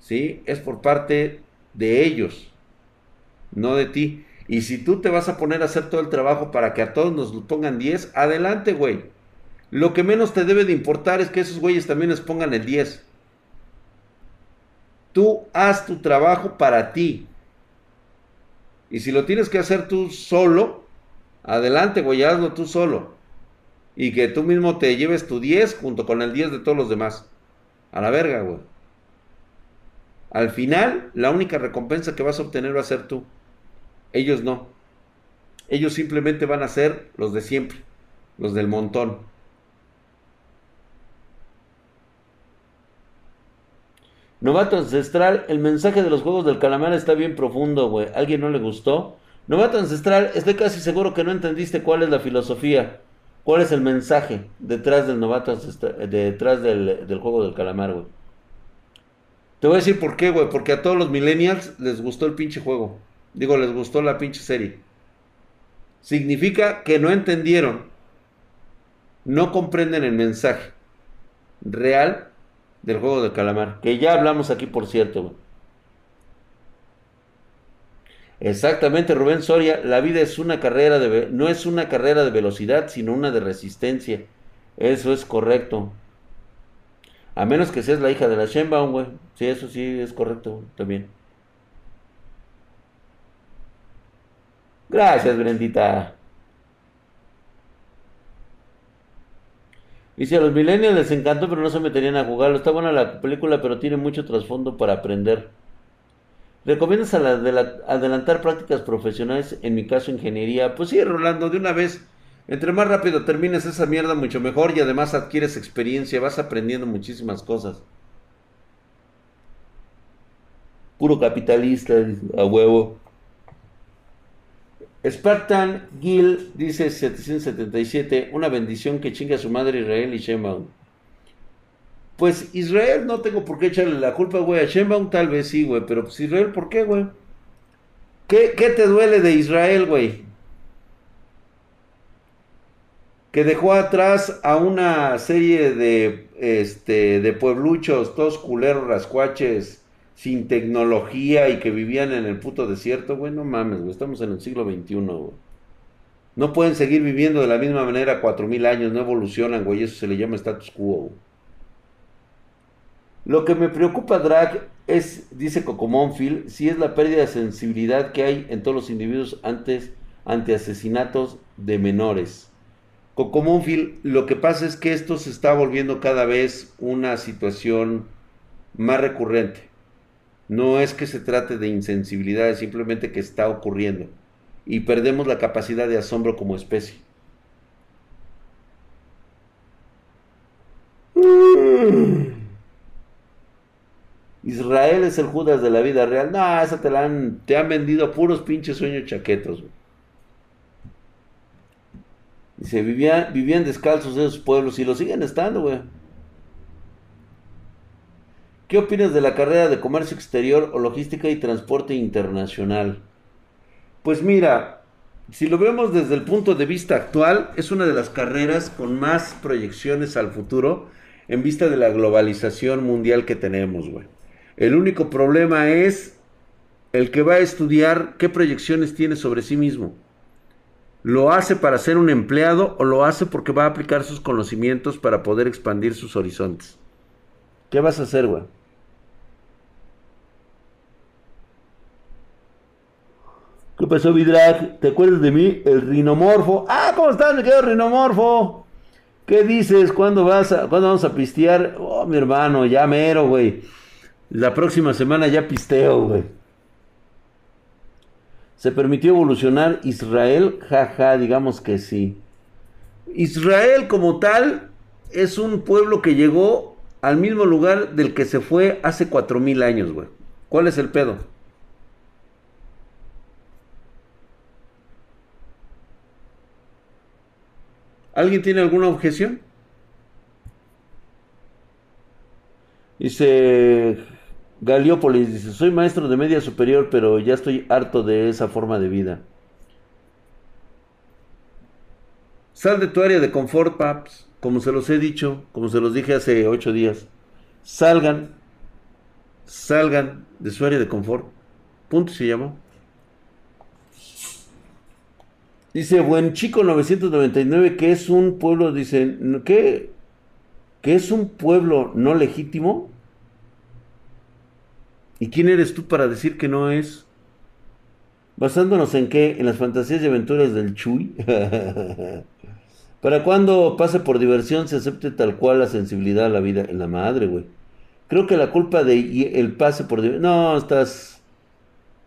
¿sí? Es por parte de ellos, no de ti. Y si tú te vas a poner a hacer todo el trabajo para que a todos nos pongan 10, adelante, güey. Lo que menos te debe de importar es que esos güeyes también les pongan el 10. Tú haz tu trabajo para ti. Y si lo tienes que hacer tú solo, adelante, güey, hazlo tú solo. Y que tú mismo te lleves tu 10 junto con el 10 de todos los demás. A la verga, güey. Al final, la única recompensa que vas a obtener va a ser tú. Ellos no. Ellos simplemente van a ser los de siempre, los del montón. Novato Ancestral, el mensaje de los juegos del calamar está bien profundo, güey. ¿Alguien no le gustó? Novato Ancestral, estoy casi seguro que no entendiste cuál es la filosofía. ¿Cuál es el mensaje detrás del novato ancestral, detrás del, del juego del calamar, güey? Te voy a decir por qué, güey. Porque a todos los millennials les gustó el pinche juego. Digo, les gustó la pinche serie. Significa que no entendieron. No comprenden el mensaje real del juego de calamar. Que ya hablamos aquí, por cierto. Exactamente, Rubén Soria. La vida es una carrera de... No es una carrera de velocidad, sino una de resistencia. Eso es correcto. A menos que seas la hija de la Shenbaum, güey. Sí, eso sí es correcto también. Gracias, Brendita. Dice, a los millennials les encantó, pero no se meterían a jugarlo. Está buena la película, pero tiene mucho trasfondo para aprender. ¿Recomiendas adelantar prácticas profesionales? En mi caso, ingeniería. Pues sí, Rolando, de una vez. Entre más rápido termines esa mierda, mucho mejor. Y además adquieres experiencia, vas aprendiendo muchísimas cosas. Puro capitalista, a huevo. Spartan Gil dice 777, una bendición que chingue a su madre Israel y Sheinbaum. Pues Israel no tengo por qué echarle la culpa, güey. A Sheinbaum tal vez sí, güey. Pero pues Israel, ¿por qué, güey? ¿Qué, ¿Qué te duele de Israel, güey? Que dejó atrás a una serie de, este, de puebluchos, todos culeros, rascuaches, sin tecnología y que vivían en el puto desierto, güey, no mames, güey, estamos en el siglo XXI, güey. No pueden seguir viviendo de la misma manera cuatro mil años, no evolucionan, güey, eso se le llama status quo. Lo que me preocupa, Drag, es, dice Cocomonfil, si es la pérdida de sensibilidad que hay en todos los individuos antes ante asesinatos de menores. Cocomonfil, lo que pasa es que esto se está volviendo cada vez una situación más recurrente. No es que se trate de insensibilidad, es simplemente que está ocurriendo. Y perdemos la capacidad de asombro como especie. Israel es el Judas de la vida real. No, esa te la han, te han vendido puros pinches sueños chaquetos. Dice, vivían, vivían descalzos esos pueblos y lo siguen estando, güey. ¿Qué opinas de la carrera de comercio exterior o logística y transporte internacional? Pues mira, si lo vemos desde el punto de vista actual, es una de las carreras con más proyecciones al futuro en vista de la globalización mundial que tenemos, güey. El único problema es el que va a estudiar qué proyecciones tiene sobre sí mismo. ¿Lo hace para ser un empleado o lo hace porque va a aplicar sus conocimientos para poder expandir sus horizontes? ¿Qué vas a hacer, güey? ¿Qué pasó, Vidrag? ¿Te acuerdas de mí? El rinomorfo. Ah, ¿cómo estás, me quedo rinomorfo? ¿Qué dices? ¿Cuándo vas a, cuándo vamos a pistear? Oh, mi hermano, ya mero, güey. La próxima semana ya pisteo, güey. ¿Se permitió evolucionar Israel? Jaja, digamos que sí. Israel como tal es un pueblo que llegó al mismo lugar del que se fue hace cuatro mil años, güey. ¿Cuál es el pedo? ¿Alguien tiene alguna objeción? Dice Galiópolis, dice, soy maestro de media superior, pero ya estoy harto de esa forma de vida. Sal de tu área de confort, paps, como se los he dicho, como se los dije hace ocho días. Salgan, salgan de su área de confort. Punto se llamó. Dice, buen chico 999, que es un pueblo, dice, ¿qué? ¿Que es un pueblo no legítimo? ¿Y quién eres tú para decir que no es? Basándonos en qué? En las fantasías y aventuras del Chuy. para cuando pase por diversión se acepte tal cual la sensibilidad a la vida en la madre, güey. Creo que la culpa de el pase por diversión... No, estás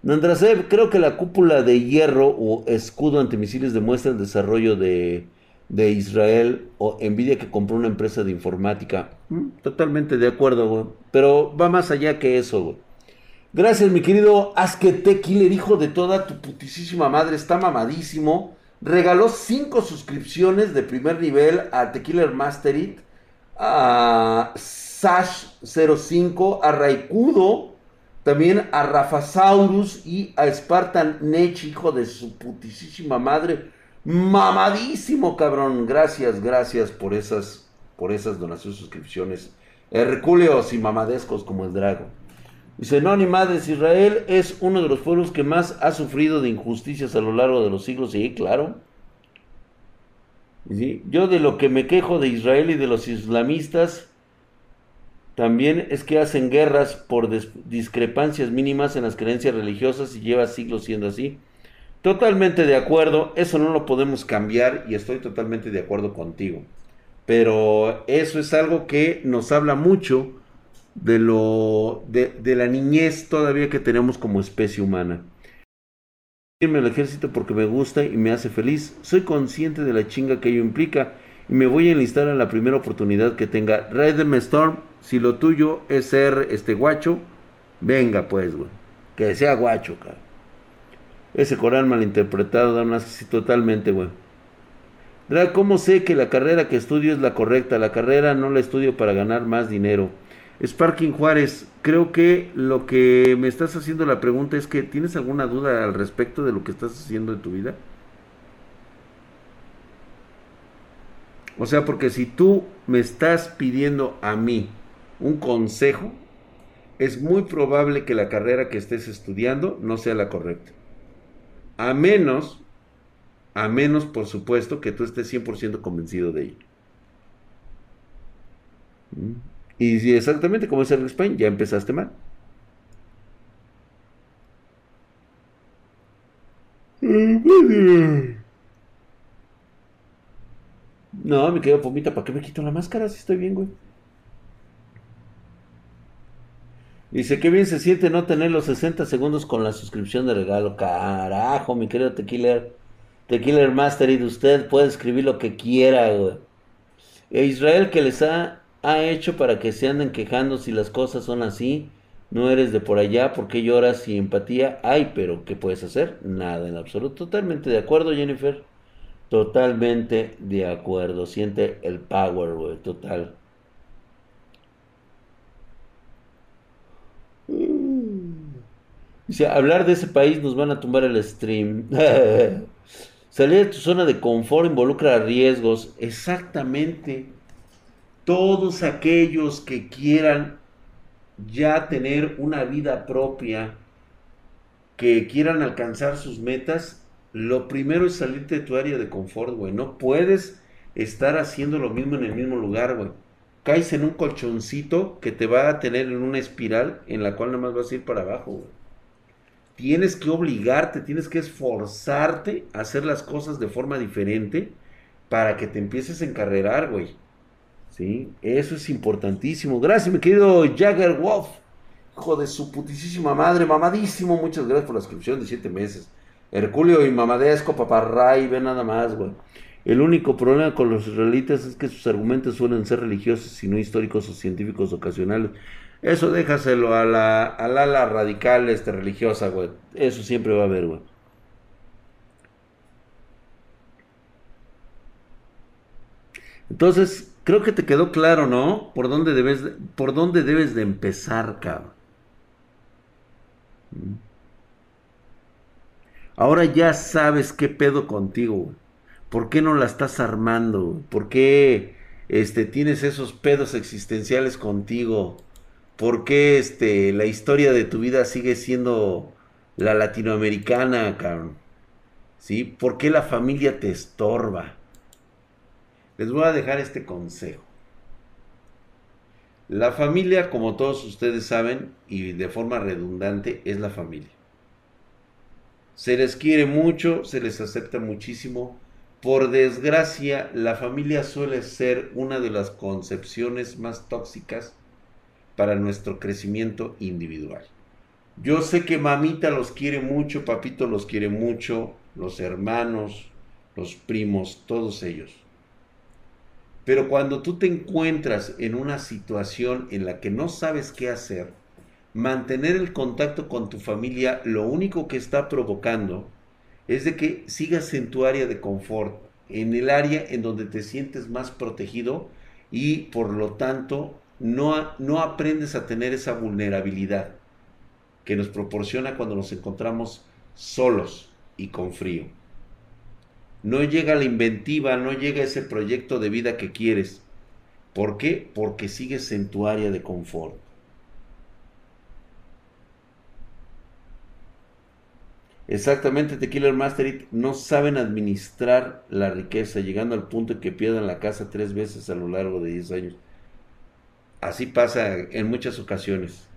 Nandrasev, creo que la cúpula de hierro o escudo antimisiles demuestra el desarrollo de, Israel o envidia que compró una empresa de informática. Mm, totalmente de acuerdo, güey. Pero va más allá que eso, güey. Gracias, mi querido Askete Killer, hijo de toda tu putísima madre. Está mamadísimo. Regaló cinco suscripciones de primer nivel a Tequila Masterit, a Sash05, a Raikudo también a Rafasaurus y a Spartan Nech, hijo de su putísima madre. Mamadísimo, cabrón. Gracias, gracias por esas, por esas donaciones, suscripciones. Hercúleos y mamadescos como el drago. Dice, no, ni madres, Israel es uno de los pueblos que más ha sufrido de injusticias a lo largo de los siglos. Sí, claro. Yo de lo que me quejo de Israel y de los islamistas también es que hacen guerras por discrepancias mínimas en las creencias religiosas y lleva siglos siendo así. Totalmente de acuerdo, eso no lo podemos cambiar y estoy totalmente de acuerdo contigo. Pero eso es algo que nos habla mucho de lo de, la niñez todavía que tenemos como especie humana. Irme al ejército porque me gusta y me hace feliz. Soy consciente de la chinga que ello implica me voy a enlistar a la primera oportunidad que tenga. Raiden Storm si lo tuyo es ser este guacho, venga pues, güey. Que sea guacho, cara. Ese coral malinterpretado da una así totalmente, güey. ¿cómo sé que la carrera que estudio es la correcta? La carrera no la estudio para ganar más dinero. Sparking Juárez, creo que lo que me estás haciendo la pregunta es que ¿tienes alguna duda al respecto de lo que estás haciendo en tu vida? O sea, porque si tú me estás pidiendo a mí un consejo, es muy probable que la carrera que estés estudiando no sea la correcta. A menos, a menos por supuesto que tú estés 100% convencido de ello. ¿Mm? Y si exactamente como es el Spain, ya empezaste mal. No, me quedo pomita, ¿para qué me quito la máscara si estoy bien, güey? Dice, qué bien se siente no tener los 60 segundos con la suscripción de regalo. Carajo, mi querido Tequiller. Tequiller Master y de usted puede escribir lo que quiera, güey. E Israel que les ha, ha hecho para que se anden quejando si las cosas son así. No eres de por allá, porque lloras y empatía? Ay, pero ¿qué puedes hacer? Nada en absoluto. Totalmente de acuerdo, Jennifer. Totalmente de acuerdo. Siente el power, güey. Total. Dice, hablar de ese país nos van a tumbar el stream. Salir de tu zona de confort involucra riesgos. Exactamente. Todos aquellos que quieran ya tener una vida propia, que quieran alcanzar sus metas, lo primero es salirte de tu área de confort, güey. No puedes estar haciendo lo mismo en el mismo lugar, güey. Caes en un colchoncito que te va a tener en una espiral en la cual nada más vas a ir para abajo, güey tienes que obligarte, tienes que esforzarte a hacer las cosas de forma diferente para que te empieces a encarrerar, güey. ¿Sí? Eso es importantísimo. Gracias, mi querido Jagger Wolf. Hijo de su putísima madre, mamadísimo. Muchas gracias por la suscripción de 7 meses. Herculio y Mamadesco, Paparray, ve nada más, güey. El único problema con los israelitas es que sus argumentos suelen ser religiosos y no históricos o científicos ocasionales. Eso déjaselo a la, al ala radical este, religiosa, güey. Eso siempre va a haber, güey. Entonces, creo que te quedó claro, ¿no? Por dónde debes, por dónde debes de empezar, cabrón. Ahora ya sabes qué pedo contigo. ¿Por qué no la estás armando? ¿Por qué este, tienes esos pedos existenciales contigo? ¿Por qué este, la historia de tu vida sigue siendo la latinoamericana, cabrón? ¿Sí? ¿Por qué la familia te estorba? Les voy a dejar este consejo. La familia, como todos ustedes saben, y de forma redundante, es la familia. Se les quiere mucho, se les acepta muchísimo. Por desgracia, la familia suele ser una de las concepciones más tóxicas para nuestro crecimiento individual. Yo sé que mamita los quiere mucho, papito los quiere mucho, los hermanos, los primos, todos ellos. Pero cuando tú te encuentras en una situación en la que no sabes qué hacer, mantener el contacto con tu familia lo único que está provocando es de que sigas en tu área de confort, en el área en donde te sientes más protegido y por lo tanto no, no aprendes a tener esa vulnerabilidad que nos proporciona cuando nos encontramos solos y con frío. No llega la inventiva, no llega ese proyecto de vida que quieres. ¿Por qué? Porque sigues en tu área de confort. Exactamente, Tequila Masterit no saben administrar la riqueza, llegando al punto de que pierdan la casa tres veces a lo largo de 10 años. Así pasa en muchas ocasiones.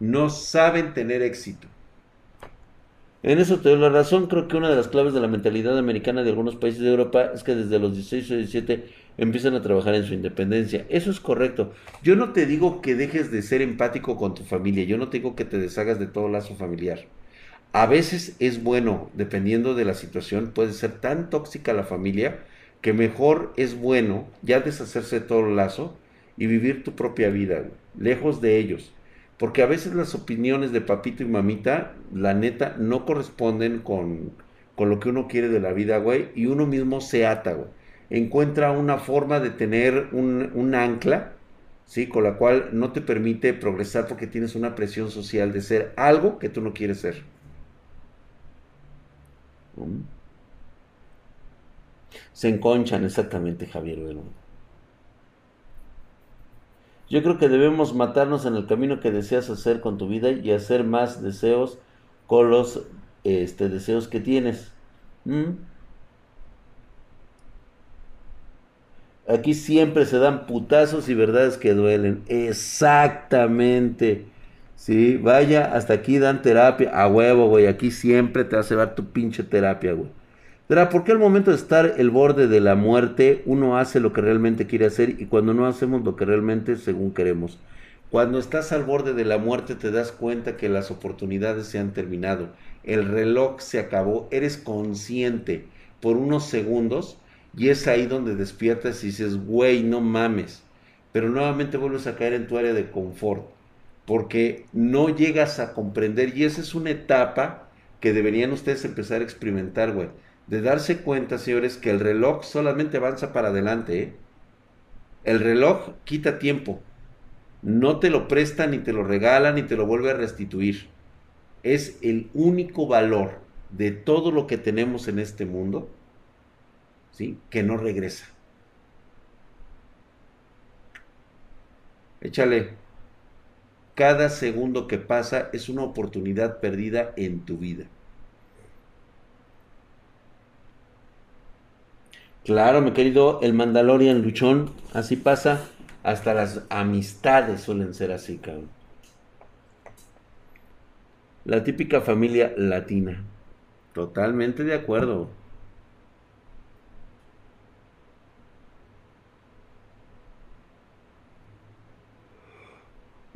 No saben tener éxito. En eso te doy la razón. Creo que una de las claves de la mentalidad americana de algunos países de Europa es que desde los 16 o 17 empiezan a trabajar en su independencia. Eso es correcto. Yo no te digo que dejes de ser empático con tu familia. Yo no te digo que te deshagas de todo lazo familiar. A veces es bueno, dependiendo de la situación, puede ser tan tóxica la familia que mejor es bueno ya deshacerse de todo el lazo y vivir tu propia vida, lejos de ellos. Porque a veces las opiniones de papito y mamita, la neta, no corresponden con, con lo que uno quiere de la vida, güey, y uno mismo se ata, güey. Encuentra una forma de tener un, un ancla, ¿sí? Con la cual no te permite progresar porque tienes una presión social de ser algo que tú no quieres ser. Se enconchan exactamente, Javier. Yo creo que debemos matarnos en el camino que deseas hacer con tu vida y hacer más deseos con los este, deseos que tienes. ¿Mm? Aquí siempre se dan putazos y verdades que duelen. Exactamente. Sí, vaya, hasta aquí dan terapia. A huevo, güey. Aquí siempre te vas a llevar tu pinche terapia, güey. Pero ¿por qué al momento de estar el borde de la muerte uno hace lo que realmente quiere hacer y cuando no hacemos lo que realmente según queremos? Cuando estás al borde de la muerte te das cuenta que las oportunidades se han terminado, el reloj se acabó, eres consciente por unos segundos y es ahí donde despiertas y dices, güey, no mames. Pero nuevamente vuelves a caer en tu área de confort porque no llegas a comprender y esa es una etapa que deberían ustedes empezar a experimentar, güey de darse cuenta, señores, que el reloj solamente avanza para adelante. ¿eh? El reloj quita tiempo. No te lo presta, ni te lo regala, ni te lo vuelve a restituir. Es el único valor de todo lo que tenemos en este mundo, ¿sí? Que no regresa. Échale. Cada segundo que pasa es una oportunidad perdida en tu vida. Claro, mi querido, el Mandalorian luchón, así pasa. Hasta las amistades suelen ser así, cabrón. La típica familia latina. Totalmente de acuerdo.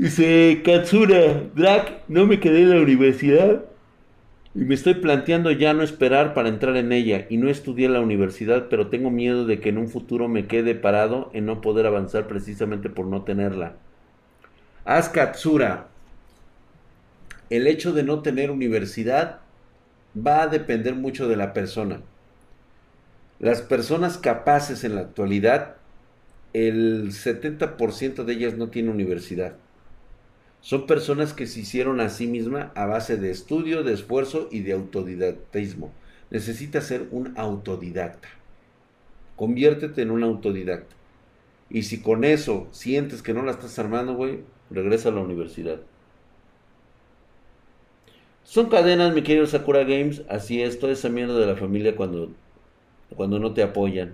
Dice Katsura, Drac, no me quedé en la universidad y me estoy planteando ya no esperar para entrar en ella y no estudié en la universidad, pero tengo miedo de que en un futuro me quede parado en no poder avanzar precisamente por no tenerla. Haz Katsura, el hecho de no tener universidad va a depender mucho de la persona. Las personas capaces en la actualidad, el 70% de ellas no tienen universidad. Son personas que se hicieron a sí misma a base de estudio, de esfuerzo y de autodidactismo. Necesitas ser un autodidacta. Conviértete en un autodidacta. Y si con eso sientes que no la estás armando, güey, regresa a la universidad. Son cadenas, mi querido Sakura Games. Así es, toda esa mierda de la familia cuando, cuando no te apoyan.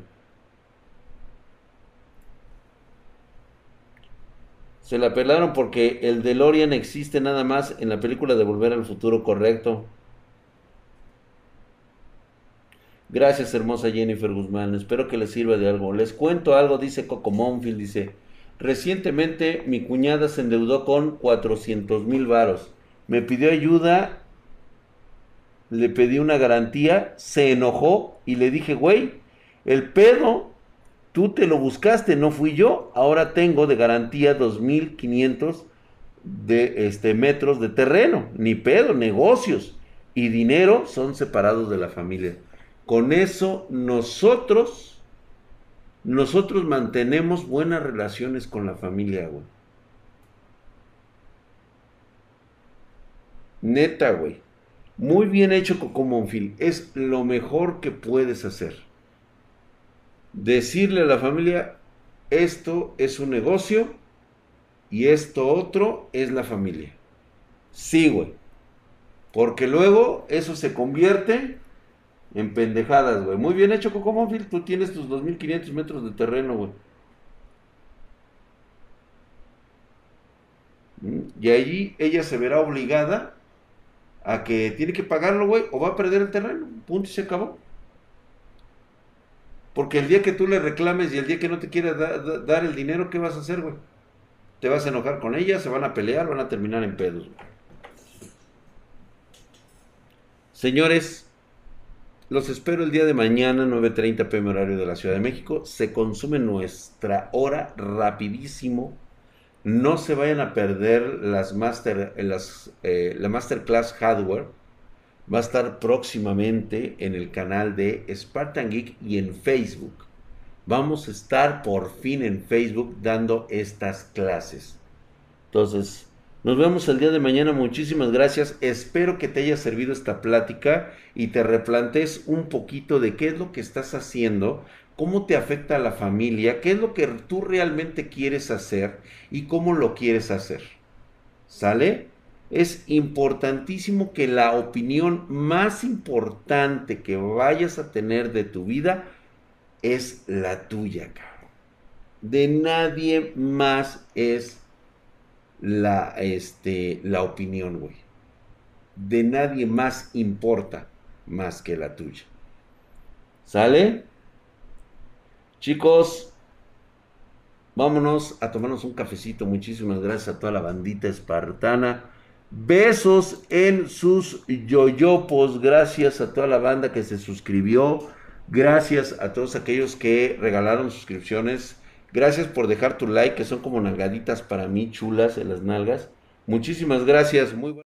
Se la pelaron porque el DeLorean existe nada más en la película de Volver al Futuro, correcto. Gracias, hermosa Jennifer Guzmán. Espero que les sirva de algo. Les cuento algo, dice Coco Monfield. Dice: Recientemente mi cuñada se endeudó con 400 mil varos. Me pidió ayuda, le pedí una garantía, se enojó y le dije, güey, el pedo Tú te lo buscaste, no fui yo. Ahora tengo de garantía 2500 de este, metros de terreno. Ni pedo, negocios y dinero son separados de la familia. Con eso nosotros, nosotros mantenemos buenas relaciones con la familia, güey. Neta, güey. Muy bien hecho, Coco Monfil. Es lo mejor que puedes hacer decirle a la familia, esto es un negocio y esto otro es la familia. Sí, güey. Porque luego eso se convierte en pendejadas, güey. Muy bien hecho, Coco. Tú tienes tus 2500 metros de terreno, güey. Mm, y allí ella se verá obligada a que tiene que pagarlo, güey, o va a perder el terreno. Punto y se acabó. Porque el día que tú le reclames y el día que no te quiera dar el dinero, ¿qué vas a hacer, güey? Te vas a enojar con ella, se van a pelear, van a terminar en pedos. Señores, los espero el día de mañana, 9.30 pm horario de la Ciudad de México. Se consume nuestra hora rapidísimo. No se vayan a perder las master, las, eh, la Masterclass Hardware va a estar próximamente en el canal de Spartan Geek y en Facebook. Vamos a estar por fin en Facebook dando estas clases. Entonces, nos vemos el día de mañana. Muchísimas gracias. Espero que te haya servido esta plática y te replantes un poquito de qué es lo que estás haciendo, cómo te afecta a la familia, qué es lo que tú realmente quieres hacer y cómo lo quieres hacer. ¿Sale? Es importantísimo que la opinión más importante que vayas a tener de tu vida es la tuya, cabrón. De nadie más es la, este, la opinión, güey. De nadie más importa más que la tuya. ¿Sale? Chicos, vámonos a tomarnos un cafecito. Muchísimas gracias a toda la bandita espartana. Besos en sus yoyopos. Gracias a toda la banda que se suscribió. Gracias a todos aquellos que regalaron suscripciones. Gracias por dejar tu like, que son como nalgaditas para mí, chulas en las nalgas. Muchísimas gracias. Muy